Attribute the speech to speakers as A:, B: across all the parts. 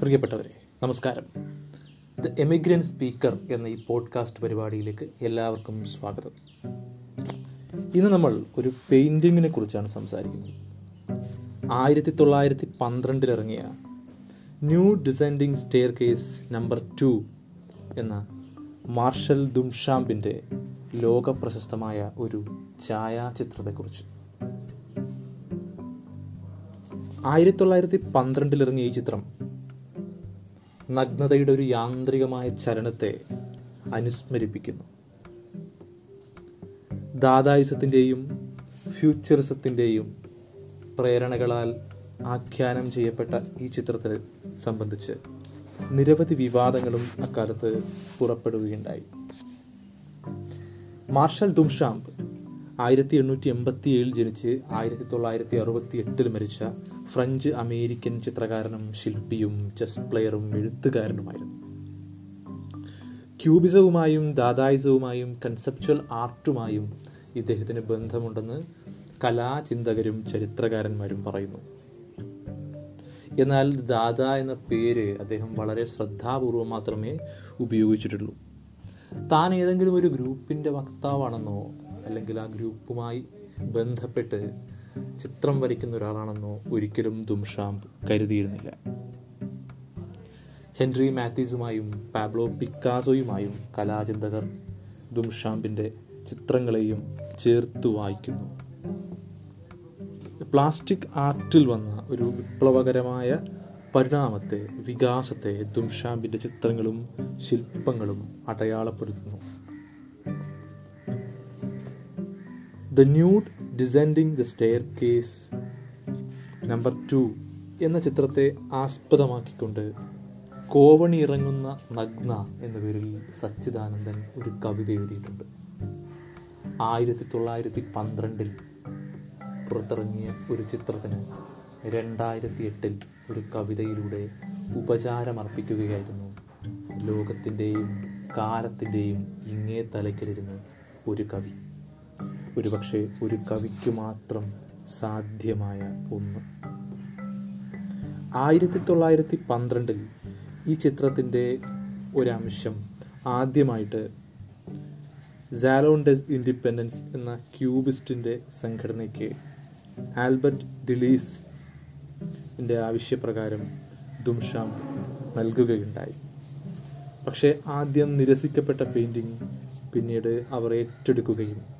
A: പ്രിയപ്പെട്ടവരെ നമസ്കാരം. The എമിഗ്രൻ speaker എന്ന ഈ പോഡ്കാസ്റ്റ് പരിപാടിയിലേക്ക് എല്ലാവർക്കും സ്വാഗതം. ഇന്ന് നമ്മൾ ഒരു പെയിന്റിങ്ങിനെ കുറിച്ചാണ് സംസാരിക്കുന്നത്. ആയിരത്തി തൊള്ളായിരത്തി പന്ത്രണ്ടിൽ ഇറങ്ങിയ nude descending staircase number two എന്ന മാർഷൽ ദുംഷാമ്പിന്റെ ലോക പ്രശസ്തമായ ഒരു ഛായാചിത്രത്തെക്കുറിച്ച്. ആയിരത്തി തൊള്ളായിരത്തി പന്ത്രണ്ടിൽ ഇറങ്ങിയ ഈ ചിത്രം നഗ്നതയുടെ ഒരു യാന്ത്രികമായ ചലനത്തെ അനുസ്മരിപ്പിക്കുന്നു. ദാദായിസത്തിന്റെയും ഫ്യൂച്ചറിസത്തിന്റെയും പ്രേരണകളാൽ ആഖ്യാനം ചെയ്യപ്പെട്ട ഈ ചിത്രത്തെ സംബന്ധിച്ച് നിരവധി വിവാദങ്ങളും അക്കാലത്ത് പുറപ്പെടുകയുണ്ടായി. മാർഷൽ ദുംഷാംബ് ആയിരത്തി എണ്ണൂറ്റി എൺപത്തി ഏഴിൽ ജനിച്ച് ആയിരത്തി തൊള്ളായിരത്തി അറുപത്തി എട്ടിൽ മരിച്ച ഫ്രഞ്ച് അമേരിക്കൻ ചിത്രകാരനും ശില്പിയും ചെസ് പ്ലെയറും എഴുത്തുകാരനുമായിരുന്നു. ക്യൂബിസവുമായും ദാദായിസവുമായും കൺസെപ്ച്വൽ ആർട്ടുമായും ഇദ്ദേഹത്തിന് ബന്ധമുണ്ടെന്ന് കലാചിന്തകരും ചരിത്രകാരന്മാരും പറയുന്നു. എന്നാൽ ദാദ എന്ന പേര് അദ്ദേഹം വളരെ ശ്രദ്ധാപൂർവം മാത്രമേ ഉപയോഗിച്ചിട്ടുള്ളൂ. താൻ ഏതെങ്കിലും ഒരു ഗ്രൂപ്പിന്റെ വക്താവാണെന്നോ അല്ലെങ്കിൽ ആ ഗ്രൂപ്പുമായി ബന്ധപ്പെട്ട് ചിത്രം വരയ്ക്കുന്ന ഒരാളാണെന്നോ ഒരിക്കലും ദുംഷാം കരുതിയിരുന്നില്ല. ഹെൻറി മാത്യൂസുമായും പാബ്ലോ പിക്കാസോയുമായും കലാചിന്തകർ ദുംഷാമ്പിന്റെ ചിത്രങ്ങളെയും ചേർത്ത് വായിക്കുന്നു. പ്ലാസ്റ്റിക് ആർട്ടിൽ വന്ന ഒരു വിപ്ലവകരമായ പരിണാമത്തെ വികാസത്തെ ദുംഷാമ്പിന്റെ ചിത്രങ്ങളും ശില്പങ്ങളും അടയാളപ്പെടുത്തുന്നു. The nude descending the staircase number two എന്ന ചിത്രത്തെ ആസ്പദമാക്കിക്കൊണ്ട് കോവണി ഇറങ്ങുന്ന നഗ്ന എന്ന പേരിൽ സച്ചിദാനന്ദൻ ഒരു കവിത എഴുതിയിട്ടുണ്ട്. ആയിരത്തി തൊള്ളായിരത്തി പന്ത്രണ്ടിൽ പുറത്തിറങ്ങിയ ഒരു ചിത്രത്തിന് രണ്ടായിരത്തി എട്ടിൽ ഒരു കവിതയിലൂടെ ഉപചാരമർപ്പിക്കുകയായിരുന്നു. ലോകത്തിന്റെയും കാലത്തിന്റെയും ഇങ്ങേ തലയ്ക്കലിരുന്ന് ഒരു കവി. ഒരുപക്ഷെ ഒരു കവിക്ക് മാത്രം സാധ്യമായ ഒന്ന്. ആയിരത്തി തൊള്ളായിരത്തി പന്ത്രണ്ടിൽ ഈ ചിത്രത്തിന്റെ ഒരംശം ആദ്യമായിട്ട് സാലോണ്ടസ് ഇൻഡിപെൻഡൻസ് എന്ന ക്യൂബിസ്റ്റിന്റെ സംഘടനയ്ക്ക് ആൽബർട്ട് ഡിലീസ് എന്റെ ആവശ്യപ്രകാരം ദുംഷാം നൽകുകയുണ്ടായി. പക്ഷേ ആദ്യം നിരസിക്കപ്പെട്ട പെയിന്റിങ് പിന്നീട് അവർ ഏറ്റെടുക്കുകയും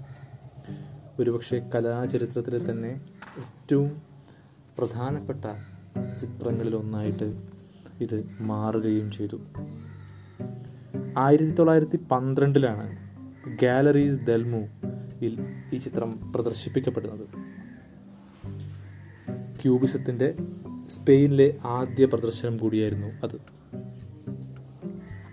A: ഒരുപക്ഷെ കലാചരിത്രത്തിലെ തന്നെ ഏറ്റവും പ്രധാനപ്പെട്ട ചിത്രങ്ങളിലൊന്നായിട്ട് ഇത് മാറുകയും ചെയ്തു. ആയിരത്തി തൊള്ളായിരത്തി പന്ത്രണ്ടിലാണ് ഗാലറീസ് ദൽമു ഈ ചിത്രം പ്രദർശിപ്പിക്കപ്പെടുന്നത്. ക്യൂബിസത്തിന്റെ സ്പെയിനിലെ ആദ്യ പ്രദർശനം കൂടിയായിരുന്നു അത്.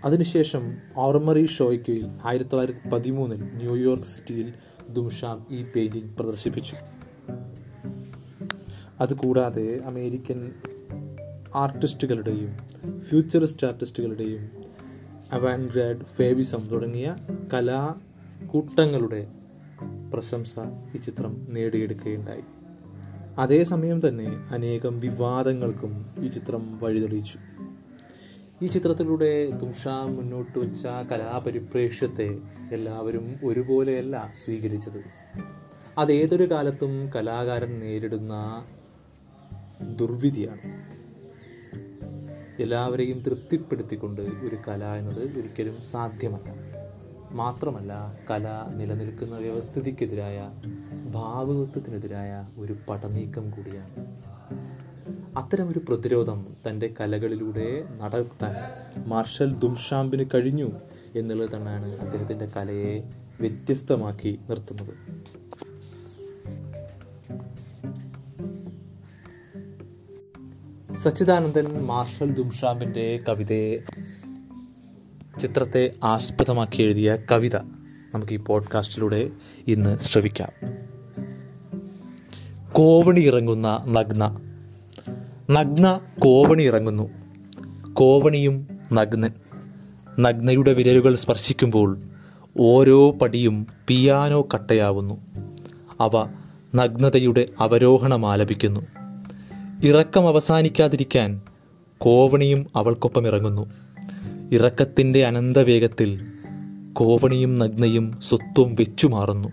A: അതിനുശേഷം ഓർമറി ഷോയ്ക്കയിൽ ആയിരത്തി തൊള്ളായിരത്തി പതിമൂന്നിൽ ന്യൂയോർക്ക് സിറ്റിയിൽ ദുംഷാം ഈ പെയിന്റിങ് പ്രദർശിപ്പിച്ചു. അതുകൂടാതെ അമേരിക്കൻ ആർട്ടിസ്റ്റുകളുടെയും ഫ്യൂച്ചറിസ്റ്റ് ആർട്ടിസ്റ്റുകളുടെയും അവാൻഗ്രാഡ് ഫേവിസം തുടങ്ങിയ കലാകൂട്ടങ്ങളുടെ പ്രശംസ ഈ ചിത്രം നേടിയെടുക്കുകയുണ്ടായി. അതേസമയം തന്നെ അനേകം വിവാദങ്ങൾക്കും ഈ ചിത്രം വഴിതെളിയിച്ചു ഈ ചിത്രത്തിലൂടെ തുംഷാ മുന്നോട്ട് വെച്ച കലാപരിപ്രേക്ഷ്യത്തെ എല്ലാവരും ഒരുപോലെയല്ല സ്വീകരിച്ചത്. അതേതൊരു കാലത്തും കലാകാരൻ നേരിടുന്ന ദുർവിധിയാണ്. എല്ലാവരെയും തൃപ്തിപ്പെടുത്തിക്കൊണ്ട് ഒരു കല എന്നത് ഒരിക്കലും സാധ്യമല്ല. മാത്രമല്ല കല നിലനിൽക്കുന്ന വ്യവസ്ഥിതിക്കെതിരായ ഭാവകത്വത്തിനെതിരായ ഒരു പടനീക്കം കൂടിയാണ്. അത്തരമൊരു പ്രതിരോധം തന്റെ കലകളിലൂടെ നടത്താൻ മാർഷൽ ദുംഷാമ്പിന് കഴിഞ്ഞു എന്നുള്ളത് തന്നെയാണ് അദ്ദേഹത്തിന്റെ കലയെ വ്യത്യസ്തമാക്കി നിർത്തുന്നത്. സച്ചിദാനന്ദൻ മാർഷൽ ദുംഷാമ്പിന്റെ കവിതയെ ചിത്രത്തെ ആസ്പദമാക്കി എഴുതിയ കവിത നമുക്ക് ഈ പോഡ്കാസ്റ്റിലൂടെ ഇന്ന് ശ്രവിക്കാം. കോവണി ഇറങ്ങുന്ന നഗ്ന നഗ്ന കോവണി ഇറങ്ങുന്നു. കോവണിയും നഗ്നൻ. നഗ്നയുടെ വിരലുകൾ സ്പർശിക്കുമ്പോൾ ഓരോ പടിയും പിയാനോ കട്ടയാവുന്നു. അവ നഗ്നതയുടെ അവരോഹണം ആലപിക്കുന്നു. ഇറക്കം അവസാനിക്കാതിരിക്കാൻ കോവണിയും അവൾക്കൊപ്പം ഇറങ്ങുന്നു. ഇറക്കത്തിന്റെ അനന്തവേഗത്തിൽ കോവണിയും നഗ്നയും സ്വത്വം വെച്ചുമാറുന്നു.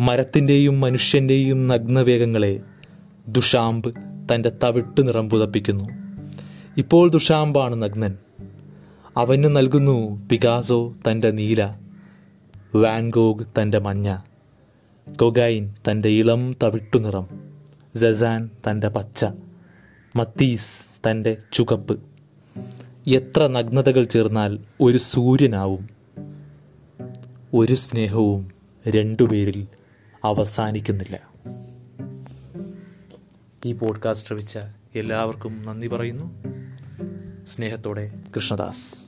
A: മരത്തിന്റെയും മനുഷ്യന്റെയും നഗ്നവേഗങ്ങളെ ദുഷാമ്പ് തന്റെ തവിട്ട് നിറം പുതപ്പിക്കുന്നു. ഇപ്പോൾ ദുഷാംബാണ് നഗ്നൻ. അവന് നൽകുന്നു പികാസോ തന്റെ നീല. വാൻഗോഗ് തന്റെ മഞ്ഞ. കൊഗൈൻ തന്റെ ഇളം തവിട്ടു നിറം. ജസാൻ തന്റെ പച്ച. മത്തീസ് തന്റെ ചുകപ്പ്. എത്ര നഗ്നതകൾ ചേർന്നാൽ ഒരു സൂര്യനാവും. ഒരു സ്നേഹവും രണ്ടുപേരിൽ അവസാനിക്കുന്നില്ല. ഈ പോഡ്കാസ്റ്റ് ശ്രവിച്ച എല്ലാവർക്കും നന്ദി പറയുന്നു. സ്നേഹത്തോടെ കൃഷ്ണദാസ്.